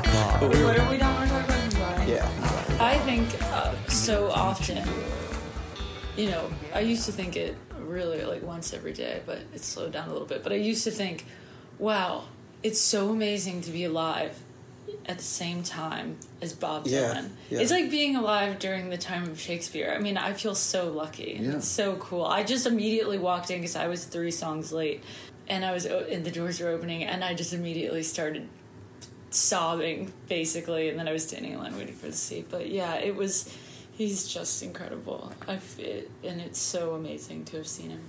what are we not talking about? Yeah. I think uh, so often. You know, I used to think it really like once every day, but it slowed down a little bit. But I used to think, wow, it's so amazing to be alive at the same time as Bob yeah, Dylan. Yeah. It's like being alive during the time of Shakespeare. I mean, I feel so lucky. Yeah. It's so cool. I just immediately walked in because I was three songs late, and I was and the doors were opening, and I just immediately started sobbing basically, and then I was standing in line waiting for the seat. But yeah, it was. He's just incredible. I it, and it's so amazing to have seen him.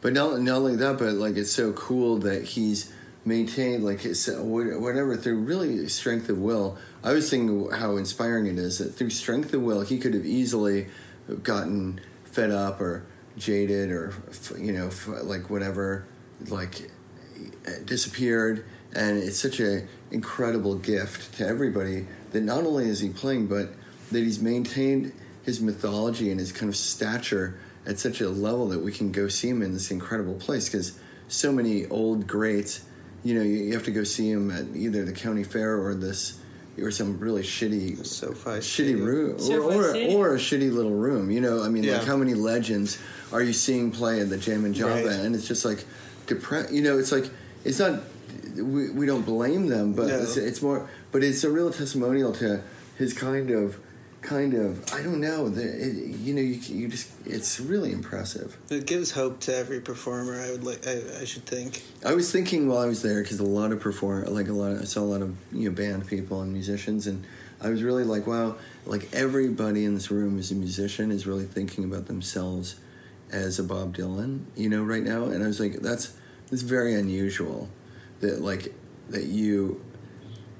But not not only that, but like it's so cool that he's maintained like his uh, whatever through really strength of will. I was thinking how inspiring it is that through strength of will, he could have easily gotten fed up or jaded or you know like whatever, like disappeared. And it's such a incredible gift to everybody that not only is he playing, but that he's maintained his mythology and his kind of stature at such a level that we can go see him in this incredible place because so many old greats you know you, you have to go see him at either the county fair or this or some really shitty SoFi shitty room or, SoFi or, Stadium. or a shitty little room you know i mean Yeah. like how many legends are you seeing play in the jam and java Right. and it's just like depressed you know it's like it's not we, we don't blame them but No. it's, it's more but it's a real testimonial to his kind of kind of i don't know the, it, you know you, you just it's really impressive It gives hope to every performer. I would like. I, I should think. I was thinking while I was there because a lot of perform like a lot of, I saw a lot of you know band people and musicians and I was really like wow like everybody in this room is a musician is really thinking about themselves as a Bob Dylan you know right now and I was like that's that's very unusual that like that you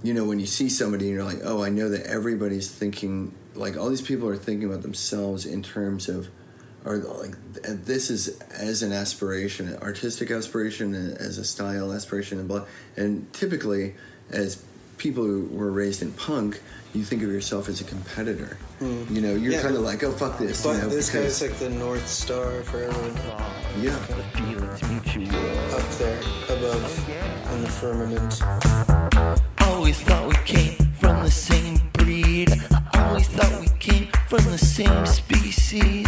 you know when you see somebody and you're like oh I know that everybody's thinking like all these people are thinking about themselves in terms of or like this is as an aspiration, artistic aspiration, as a style aspiration, and blah. And typically, as people who were raised in punk, you think of yourself as a competitor. Hmm. You know, you're Yeah. kind of like, oh fuck this. But you know, this because- guy's like the north star for everyone yeah, up there above in the firmament. Always thought we came from the same breed. I always thought we came from the same species.